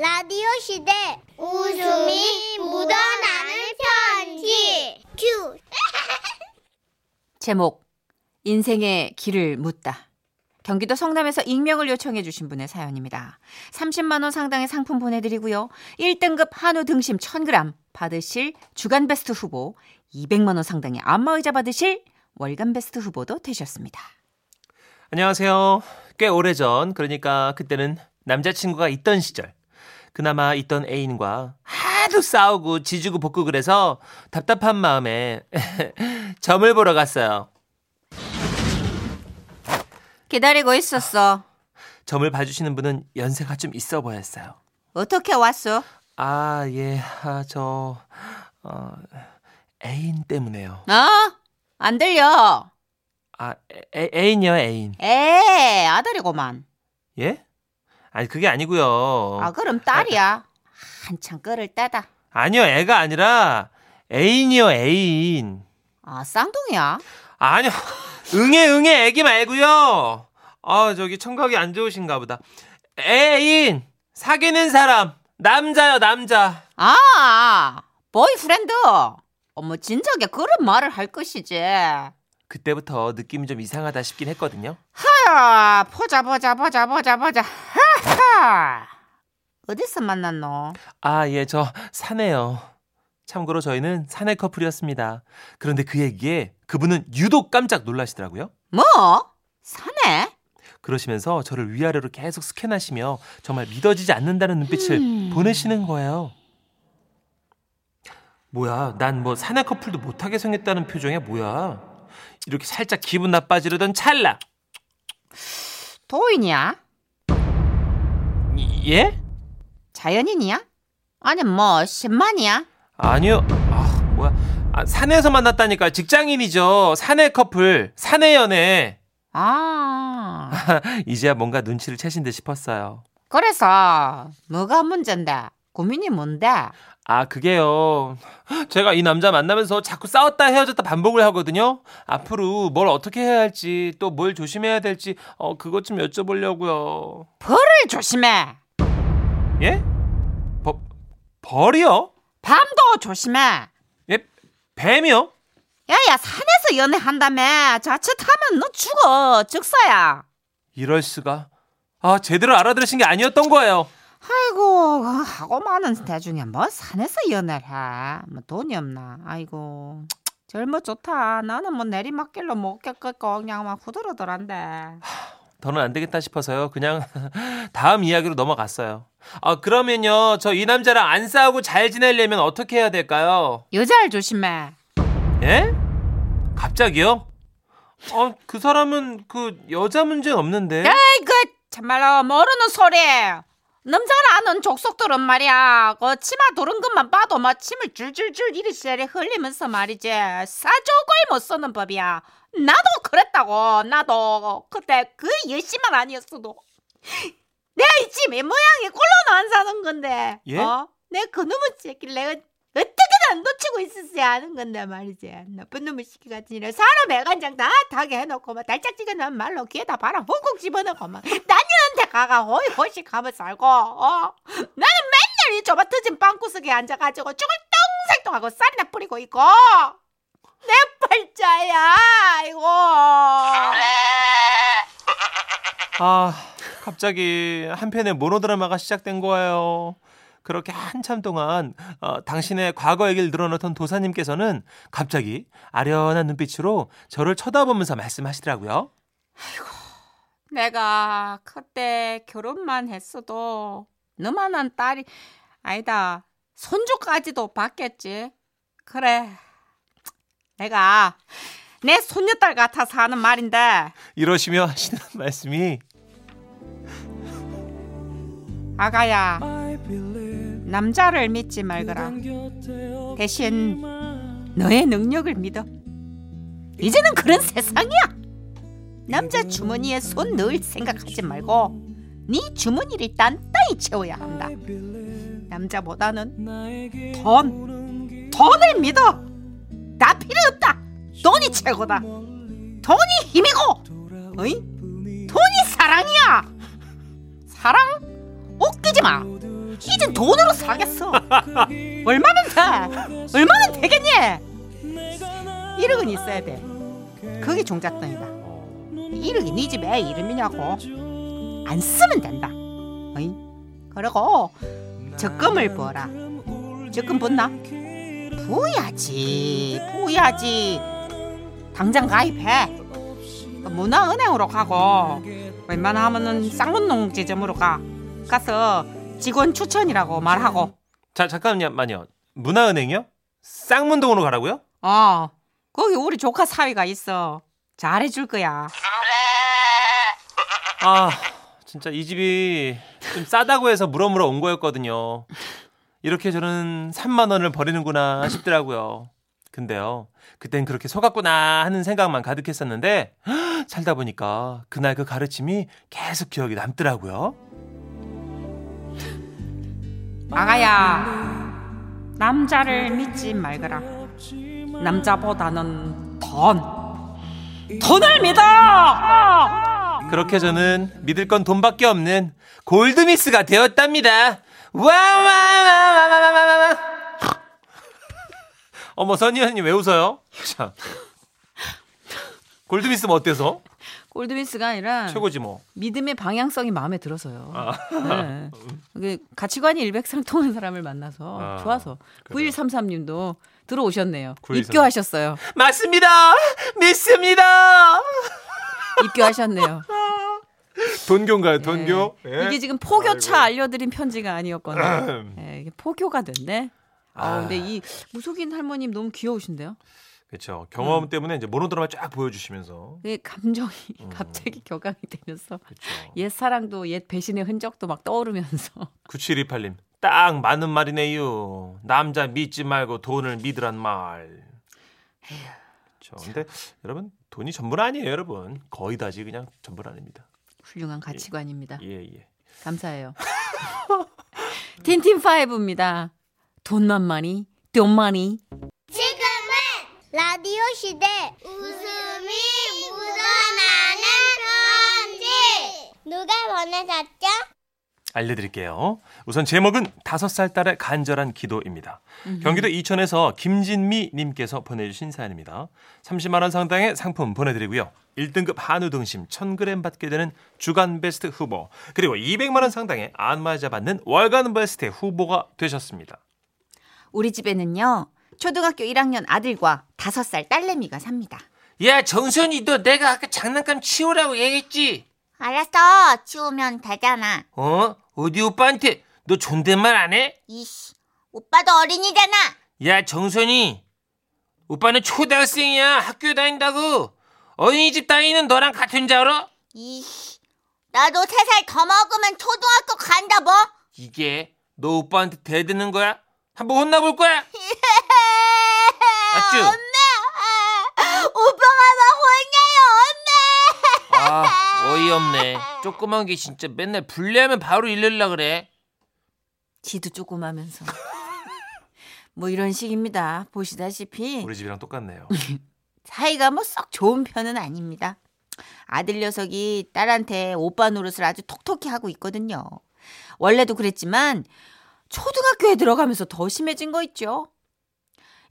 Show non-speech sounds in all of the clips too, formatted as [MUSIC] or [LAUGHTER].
라디오 시대 웃음이 묻어나는 편지 큐 [LAUGHS] 제목 인생의 길을 묻다. 경기도 성남에서 익명을 요청해 주신 분의 사연입니다. 30만 원 상당의 상품 보내드리고요. 1등급 한우 등심 1000g 받으실 주간 베스트 후보, 200만 원 상당의 안마의자 받으실 월간 베스트 후보도 되셨습니다. 안녕하세요. 꽤 오래전, 그러니까 그때는 남자친구가 있던 시절. 그나마 있던 애인과 하도 싸우고 지지고 볶고 그래서 답답한 마음에 [LAUGHS] 점을 보러 갔어요. 기다리고 있었어. 점을 봐주시는 분은 연세가 좀 있어 보였어요. 어떻게 왔어? 아, 예, 아, 저, 어, 애인 때문에요. 어? 안 들려. 아, 애, 애인이요, 애인. 에 아들이고만. 예? 아니, 그게 아니고요. 아 그럼 딸이야. 한참 끌을 때다. 아니요, 애가 아니라 애인이요, 애인. 아 쌍둥이야? 아니요. [LAUGHS] 응애 응애 애기 말고요. 아 저기 청각이 안 좋으신가 보다. 애인 사귀는 사람 남자요 남자. 아 보이프렌드. 어머 진작에 그런 말을 할 것이지. 그때부터 느낌이 좀 이상하다 싶긴 했거든요. 하야 보자 보자 보자 보자 보자. 하하. 어디서 만났노? 아 예 저 사내요. 참고로 저희는 사내 커플이었습니다. 그런데 그 얘기에 그분은 유독 깜짝 놀라시더라고요. 뭐? 사내? 그러시면서 저를 위아래로 계속 스캔하시며 정말 믿어지지 않는다는 눈빛을 보내시는 거예요. 뭐야, 난 뭐 사내 커플도 못하게 생겼다는 표정이 뭐야? 이렇게 살짝 기분 나빠지려던 찰나. 도인이야? 이- 예? 자연인이야? 아니 뭐 신만이야? 아니요. 아, 뭐야. 아, 사내에서 만났다니까 직장인이죠. 사내 커플, 사내 연애. 아 [LAUGHS] 이제야 뭔가 눈치를 채신 듯 싶었어요. 그래서 뭐가 문제인데? 고민이 뭔데? 아, 그게요. 제가 이 남자 만나면서 자꾸 싸웠다 헤어졌다 반복을 하거든요. 앞으로 뭘 어떻게 해야 할지, 또 뭘 조심해야 될지, 어, 그것 좀 여쭤보려고요. 벌을 조심해. 예? 버, 벌이요? 밤도 조심해. 예? 뱀이요? 야야 산에서 연애한다며 자칫하면 너 죽어 즉사야. 이럴 수가. 아, 제대로 알아들으신 게 아니었던 거예요. 아이고 그 하고 많은 대중에 뭐 산에서 연애를 해. 뭐 돈이 없나. 아이고 젊어 좋다. 나는 뭐 내리막길로 못 겪겠고 그냥 막 후들후들한데. 더는 안 되겠다 싶어서요. 그냥 [LAUGHS] 다음 이야기로 넘어갔어요. 아, 그러면요. 저 이 남자랑 안 싸우고 잘 지내려면 어떻게 해야 될까요? 여자를 조심해. 예? 갑자기요? 어, 그 사람은 그 여자 문제는 없는데. 에이 그 참말로 모르는 소리. 남자라는 족속들은 말이야. 그 치마 두른 것만 봐도 막 침을 줄줄줄 이리저리 흘리면서 말이지. 사족을 못 쓰는 법이야. 나도 그랬다고. 나도 그때 그 열심만 아니었어도 내가 이 집의 모양이 꼴로는 안 사는 건데. 예? 어? 내 그 놈의 새끼를 내가 어떻게든 놓치고 있었어야 하는 건데 말이지. 나쁜 놈의 새끼 같은 이래 사람 애간장 다 타게 해놓고 막 달짝지근한 말로 귀에다 바람 훅훅 집어넣고 막 나님한테 가가 호이 호시 가면 살고 어? 나는 맨날 이 좁아 터진 방구석에 앉아가지고 죽을 똥살똥하고 쌀이나 뿌리고 있고 내 팔자야 아이고 아, 갑자기 한 편의 모노드라마가 시작된 거예요. 그렇게 한참 동안 어, 당신의 과거 얘기를 늘어놓던 도사님께서는 갑자기 아련한 눈빛으로 저를 쳐다보면서 말씀하시더라고요. 내가 그때 결혼만 했어도 너만한 딸이 아니다. 손주까지도 받겠지. 그래. 내가 내 손녀딸 같아서 하는 말인데. 이러시며 하시는 [LAUGHS] 말씀이 아가야 남자를 믿지 말거라. 대신 너의 능력을 믿어. 이제는 그런 세상이야 남자 주머니에 손 넣을 생각하지 말고 네 주머니를 단단히 채워야 한다 남자보다는 돈 돈을 믿어 다 필요 없다 돈이 최고다 돈이 힘이고 어이? 돈이 사랑이야 사랑 웃기지 마 이젠 돈으로 사겠어. 얼마면 돼? 얼마면 되겠니? 1억은 있어야 돼. 그게 종잣돈이다. 1억이 네 집에 이름이냐고. 안 쓰면 된다. 어이? 그리고 적금을 부어라. 적금 붓나? 부어야지. 부어야지. 당장 가입해. 문화은행으로 가고 웬만하면은 쌍문농 지점으로 가. 가서 직원 추천이라고 말하고. 자 잠깐만요. 문화은행이요? 쌍문동으로 가라고요? 어. 거기 우리 조카 사위가 있어. 잘해줄 거야. 아 진짜 이 집이 좀 싸다고 해서 물어물어 온 거였거든요. 이렇게 저는 3만 원을 버리는구나 싶더라고요. 근데요. 그땐 그렇게 속았구나 하는 생각만 가득했었는데 [GASPS] 살다 보니까 그날 그 가르침이 계속 기억이 남더라고요. 아가야. 남자를 믿지 말거라. 남자보다는 돈. 돈을 믿어! 그렇게 저는 믿을 건 돈밖에 없는 골드미스가 되었답니다. 와와와와와와와. 어머 선희 언니 왜 웃어요? 자. 골드미스면 어때서? 골드민스가 아니라 최고지 뭐. 믿음의 방향성이 마음에 들어서요. 아. 네. 그 가치관이 일백상통한 사람을 만나서 아, 좋아서 그래요. 9133님도 들어오셨네요. 9133. 입교하셨어요. 맞습니다. 믿습니다. 입교하셨네요. 돈교인가요? 돈교? 예. 예? 이게 지금 포교차 아이고. 알려드린 편지가 아니었거든요. 예, 이게 포교가 됐네. 아, 아. 근데 이 무속인 할머님 너무 귀여우신데요? 그렇죠. 경험 때문에 이제 모노드라마 쫙 보여주시면서 그 감정이 음. 갑자기 격앙이 되면서 그렇죠. 옛 사랑도 옛 배신의 흔적도 막 떠오르면서 [LAUGHS] 9728님 딱 맞는 말이네요. 남자 믿지 말고 돈을 믿으란 말. 그렇죠. 근데 여러분 돈이 전부는 아니에요, 여러분. 거의 다지 그냥 전부는 아닙니다. 훌륭한 가치관입니다. 예, 예. 감사해요. [LAUGHS] 틴틴 파이브입니다. 돈만 많이, 돈만이. 라디오 시대 웃음이 묻어나는 편지 누가 보내셨죠? 알려드릴게요. 우선 제목은 다섯 살 딸의 간절한 기도입니다. 경기도 이천에서 김진미 님께서 보내주신 사연입니다. 30만 원 상당의 상품 보내드리고요. 1등급 한우 등심 1000g 받게 되는 주간 베스트 후보 그리고 200만 원 상당의 안마자 받는 월간 베스트 후보가 되셨습니다. 우리 집에는요, 초등학교 1학년 아들과 5살 딸내미가 삽니다. 야 정선이 너 내가 아까 장난감 치우라고 얘기했지? 알았어 치우면 되잖아 어? 어디 오빠한테 너 존댓말 안 해? 이씨 오빠도 어린이잖아 야 정선이 오빠는 초등학생이야 학교 다닌다고 어린이집 다니는 너랑 같은 줄 알아? 이씨 나도 세 살 더 먹으면 초등학교 간다 뭐 이게 너 오빠한테 대드는 거야? 한번 혼나볼 거야? [LAUGHS] 맞죠? 엄마 오빠가 막 혼내요 엄마 아 어이없네 조그만 게 진짜 맨날 분리하면 바로 일르려 그래 지도 조그마면서. [LAUGHS] 뭐 이런 식입니다. 보시다시피 우리 집이랑 똑같네요 [LAUGHS] 사이가 뭐 썩 좋은 편은 아닙니다. 아들 녀석이 딸한테 오빠 노릇을 아주 톡톡히 하고 있거든요. 원래도 그랬지만 초등학교에 들어가면서 더 심해진 거 있죠.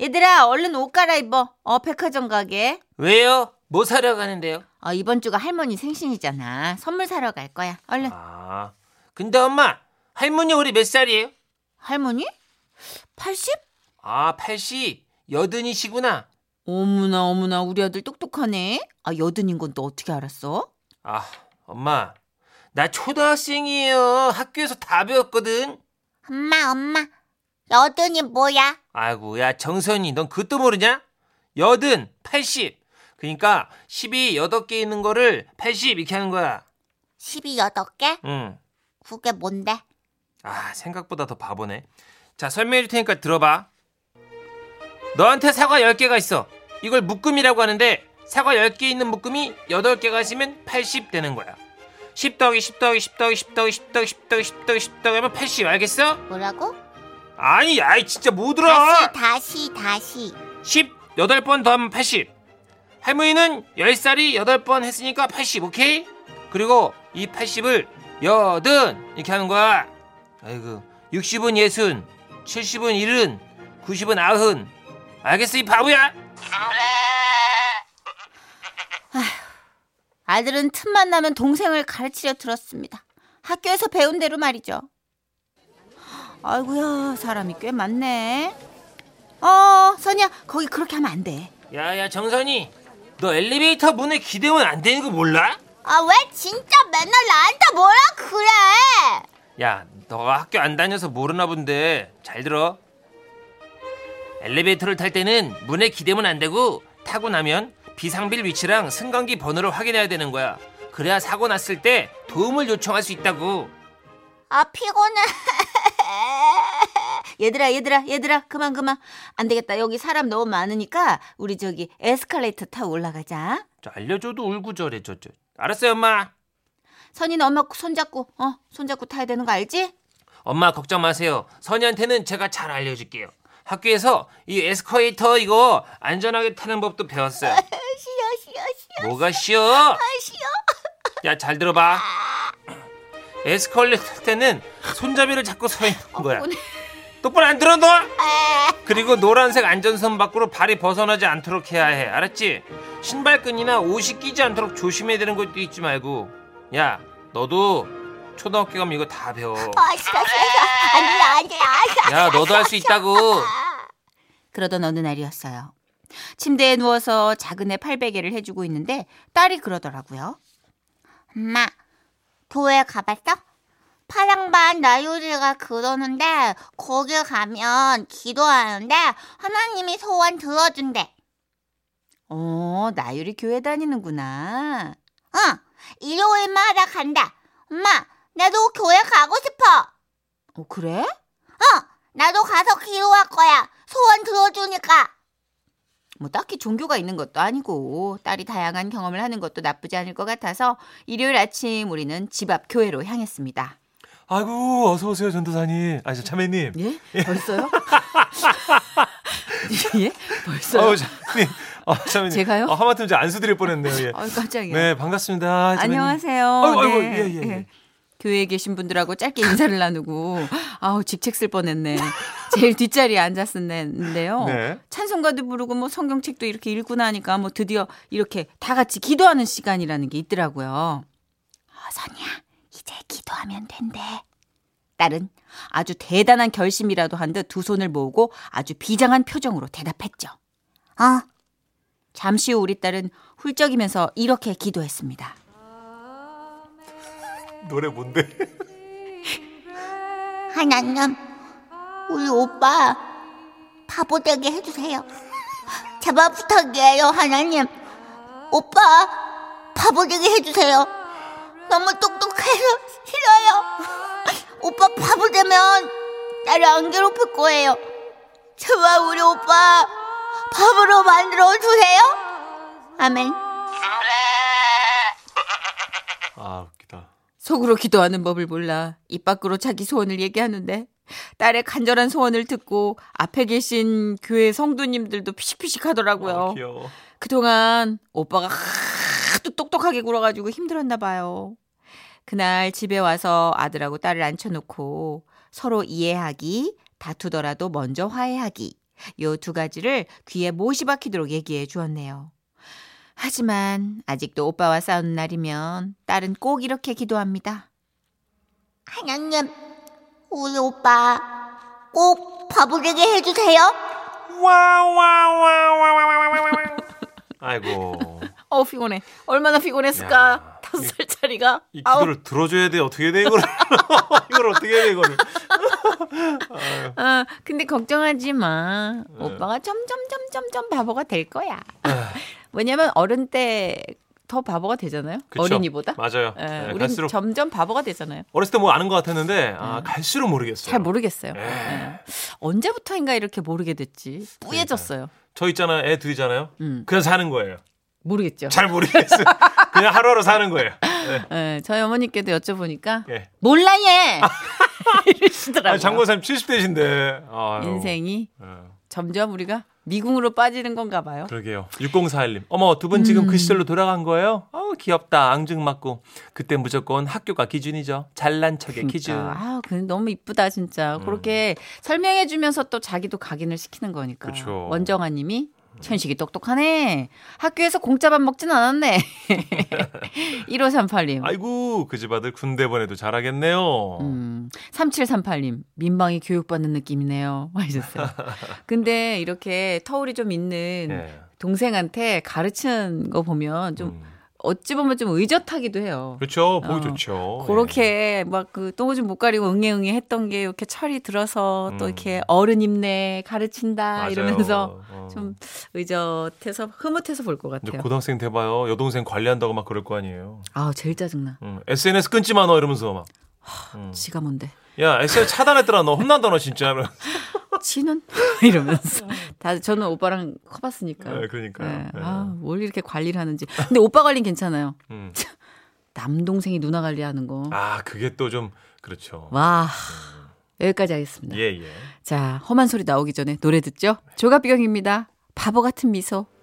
얘들아 얼른 옷 갈아입어. 어 백화점 가게. 왜요? 뭐 사러 가는데요? 어, 이번 주가 할머니 생신이잖아. 선물 사러 갈 거야. 얼른. 아 근데 엄마 할머니 올해 몇 살이에요? 할머니? 80? 아 80. 여든이시구나 어머나 어머나 우리 아들 똑똑하네. 아 여든인 건또 어떻게 알았어? 아, 엄마. 나 초등학생이에요. 학교에서 다 배웠거든. 엄마 엄마 여든이 뭐야 아이고, 야, 정선이, 넌 그것도 모르냐? 여든, 80. 그러니까 10이 8개 있는 거를 80 이렇게 하는 거야. 12여덟 응. 그게 뭔데 아, 생각보다 더 바보네. 자, 설명해 줄 테니까 들어봐. 너한테 사과 10개가 있어. 이걸 묶음이라고 하는데 사과 10개 있는 묶음이 8개가 있으면 80 되는 거야. 10 더하기 10 더하기 10 더하기 10 더하기 10 더하기 10 더하기 10 더하기 10 더하기 하면 80 알겠어? 뭐라고 아니, 아이 진짜 못 들어. 다시 다시 다시 10 8번 더하면 80. 할머니는 10살이 8번 했으니까 80. 오케이? 그리고 이 80을 여든 이렇게 하는 거야. 아이고. 60은 예순, 70은 일흔, 90은 아흔. 알겠어 이 바보야. 아들은 틈만 나면 동생을 가르치려 들었습니다. 학교에서 배운 대로 말이죠. 아이고야, 사람이 꽤 많네. 어, 선이야, 거기 그렇게 하면 안 돼. 야 야 정선이, 너 엘리베이터 문에 기대면 안 되는 거 몰라? 아 왜 진짜 맨날 나한테 뭐라 그래? 야, 너가 학교 안 다녀서 모르나 본데 잘 들어. 엘리베이터를 탈 때는 문에 기대면 안 되고 타고 나면 비상빌 위치랑 승강기 번호를 확인해야 되는 거야. 그래야 사고 났을 때 도움을 요청할 수 있다고. 아 피곤해. [LAUGHS] 얘들아, 얘들아, 얘들아, 그만, 그만. 안 되겠다. 여기 사람 너무 많으니까 우리 저기 에스컬레이터 타고 올라가자. 저 알려줘도 울고절해 저저. 알았어요 엄마. 선이는 엄마 손잡고, 어, 손잡고 타야 되는 거 알지? 엄마 걱정 마세요. 선이한테는 제가 잘 알려줄게요. 학교에서 이 에스컬레이터 이거 안전하게 타는 법도 배웠어요. [LAUGHS] 뭐가 쉬워? 아, 싫어. 야잘 들어봐. 에스컬레이터 탈 때는 손잡이를 잡고 서 있는 거야. 오늘 똑바로 안 들어 너? 아, 그리고 노란색 안전선 밖으로 발이 벗어나지 않도록 해야 해. 알았지? 신발끈이나 옷이 끼지 않도록 조심해야 되는 것도 잊지 말고. 야, 너도 초등학교 가면 이거 다 배워. 아 싫어 싫어. 안돼 안돼 안돼. 야, 너도 할 수 있다고. 그러던 어느 날이었어요. 침대에 누워서 작은 애 팔베개를 해주고 있는데 딸이 그러더라고요. 엄마 교회 가봤어? 파랑반 나유리가 그러는데 거기 가면 기도하는데 하나님이 소원 들어준대. 어, 나유리 교회 다니는구나. 응, 일요일마다 간다. 엄마, 나도 교회 가고 싶어. 어, 그래? 어, 나도 가서 기도할 거야. 소원 들어주니까. 뭐 딱히 종교가 있는 것도 아니고 딸이 다양한 경험을 하는 것도 나쁘지 않을 것 같아서 일요일 아침 우리는 집 앞 교회로 향했습니다. 아이고 어서 오세요 전도사님. 아저 참외님. 예? 벌써요? [LAUGHS] 예? 벌써요? 아우 참외님. 아 참외님. 제가요? 아, 하마터면 제가 안수 드릴 뻔했네요. 예. 어, 깜짝이야. 네 반갑습니다. 참외님. 안녕하세요. 아이고, 아이고, 네. 예, 예, 예. 교회에 계신 분들하고 짧게 인사를 나누고 아우 직책 쓸 뻔했네. 제일 뒷자리에 앉았었는데요. 네. 찬송가도 부르고 뭐 성경책도 이렇게 읽고 나니까 뭐 드디어 이렇게 다 같이 기도하는 시간이라는 게 있더라고요. 아, 선이야, 이제 기도하면 된대. 딸은 아주 대단한 결심이라도 한 듯 두 손을 모으고 아주 비장한 표정으로 대답했죠. 어, 잠시 후 우리 딸은 훌쩍이면서 이렇게 기도했습니다. 노래 뭔데? [LAUGHS] 하나님, 우리 오빠 바보 되게 해주세요. 제발 부탁이에요, 하나님. 오빠 바보 되게 해주세요. 너무 똑똑해서 싫어요. 오빠 바보 되면 나를 안 괴롭힐 거예요. 제발 우리 오빠 바보로 만들어 주세요. 아멘. 아 웃기다. 속으로 기도하는 법을 몰라 입 밖으로 자기 소원을 얘기하는데 딸의 간절한 소원을 듣고 앞에 계신 교회 성도님들도 피식피식 하더라고요. 아. 그동안 오빠가 하도 똑똑하게 굴어가지고 힘들었나 봐요. 그날 집에 와서 아들하고 딸을 앉혀놓고 서로 이해하기, 다투더라도 먼저 화해하기. 요 두 가지를 귀에 못이 박히도록 얘기해 주었네요. 하지만 아직도 오빠와 싸우는 날이면 딸은 꼭 이렇게 기도합니다. 하나님, 우리 오빠 꼭 바보 되게 해주세요. 아이고. [LAUGHS] 어 피곤해. 얼마나 피곤했을까. 야, [LAUGHS] 다섯 살짜리가. 이 아우. 기도를 들어줘야 돼. 어떻게 해야 돼 이거를? [LAUGHS] 이걸 어떻게 해야 돼 이거를? 어, 근데 걱정하지 마. 네. 오빠가 점점 점점점 바보가 될 거야. 왜냐면 어른 때 더 바보가 되잖아요. 그쵸? 어린이보다. 맞아요. 예, 네, 우린 갈수록 점점 바보가 되잖아요. 어렸을 때 뭐 아는 것 같았는데 아, 갈수록 모르겠어요. 잘 모르겠어요. 예. 예. 언제부터인가 이렇게 모르게 됐지. 뿌얘졌어요. 저 있잖아요. 애 둘이잖아요. 음. 그냥 사는 거예요. 모르겠죠. 잘 모르겠어요. [LAUGHS] 그냥 하루하루 사는 거예요. 네. 예, 저희 어머니께도 여쭤보니까 예. 몰라 얘 [LAUGHS] [LAUGHS] 이러시더라고요. 장고사님 70대신데. 인생이 점점 우리가 미궁으로 빠지는 건가 봐요. 그러게요. 6041님. 어머, 두 분 지금 음. 그 시절로 돌아간 거예요? 아우, 귀엽다. 앙증 맞고. 그때 무조건 학교가 기준이죠. 잘난 척의 기준. 아, 근데 너무 이쁘다 진짜. 음. 그렇게 설명해 주면서 또 자기도 각인을 시키는 거니까. 그쵸. 원정아 님이 천식이 똑똑하네. 학교에서 공짜 밥 먹진 않았네. [LAUGHS] 1538님. 아이고, 그 집 아들 군대 보내도 잘하겠네요. 음, 3738님, 민방위 교육받는 느낌이네요. 하셨어요. 근데 이렇게 터울이 좀 있는 예. 동생한테 가르치는 거 보면 좀 음. 어찌 보면 좀 의젓하기도 해요. 그렇죠. 보기 어, 좋죠. 그렇게 막그 똥오줌 못 가리고 응애응애 했던 게 이렇게 철이 들어서 또 음. 이렇게 어른 입네 가르친다 맞아요. 이러면서 어. 좀 의젓해서 흐뭇해서 볼 것 같아요. 고등학생 돼봐요. 여동생 관리한다고 막 그럴 거 아니에요. 아 제일 짜증나. 응. SNS 끊지 마, 너 이러면서 막. 응. 지가 뭔데? 야, SNS 차단했더라. 너 혼난다, 너 진짜. 지는 [LAUGHS] 이러면서 다 저는 오빠랑 커봤으니까. 네, 그러니까요. 네. 네. 아, 뭘 이렇게 관리를 하는지. 근데 오빠 관리는 괜찮아요. 음. 남동생이 누나 관리하는 거. 아, 그게 또 좀 그렇죠. 와. 여기까지 하겠습니다. 예, 예. 자, 험한 소리 나오기 전에 노래 듣죠? 조갑경입니다. 바보 같은 미소.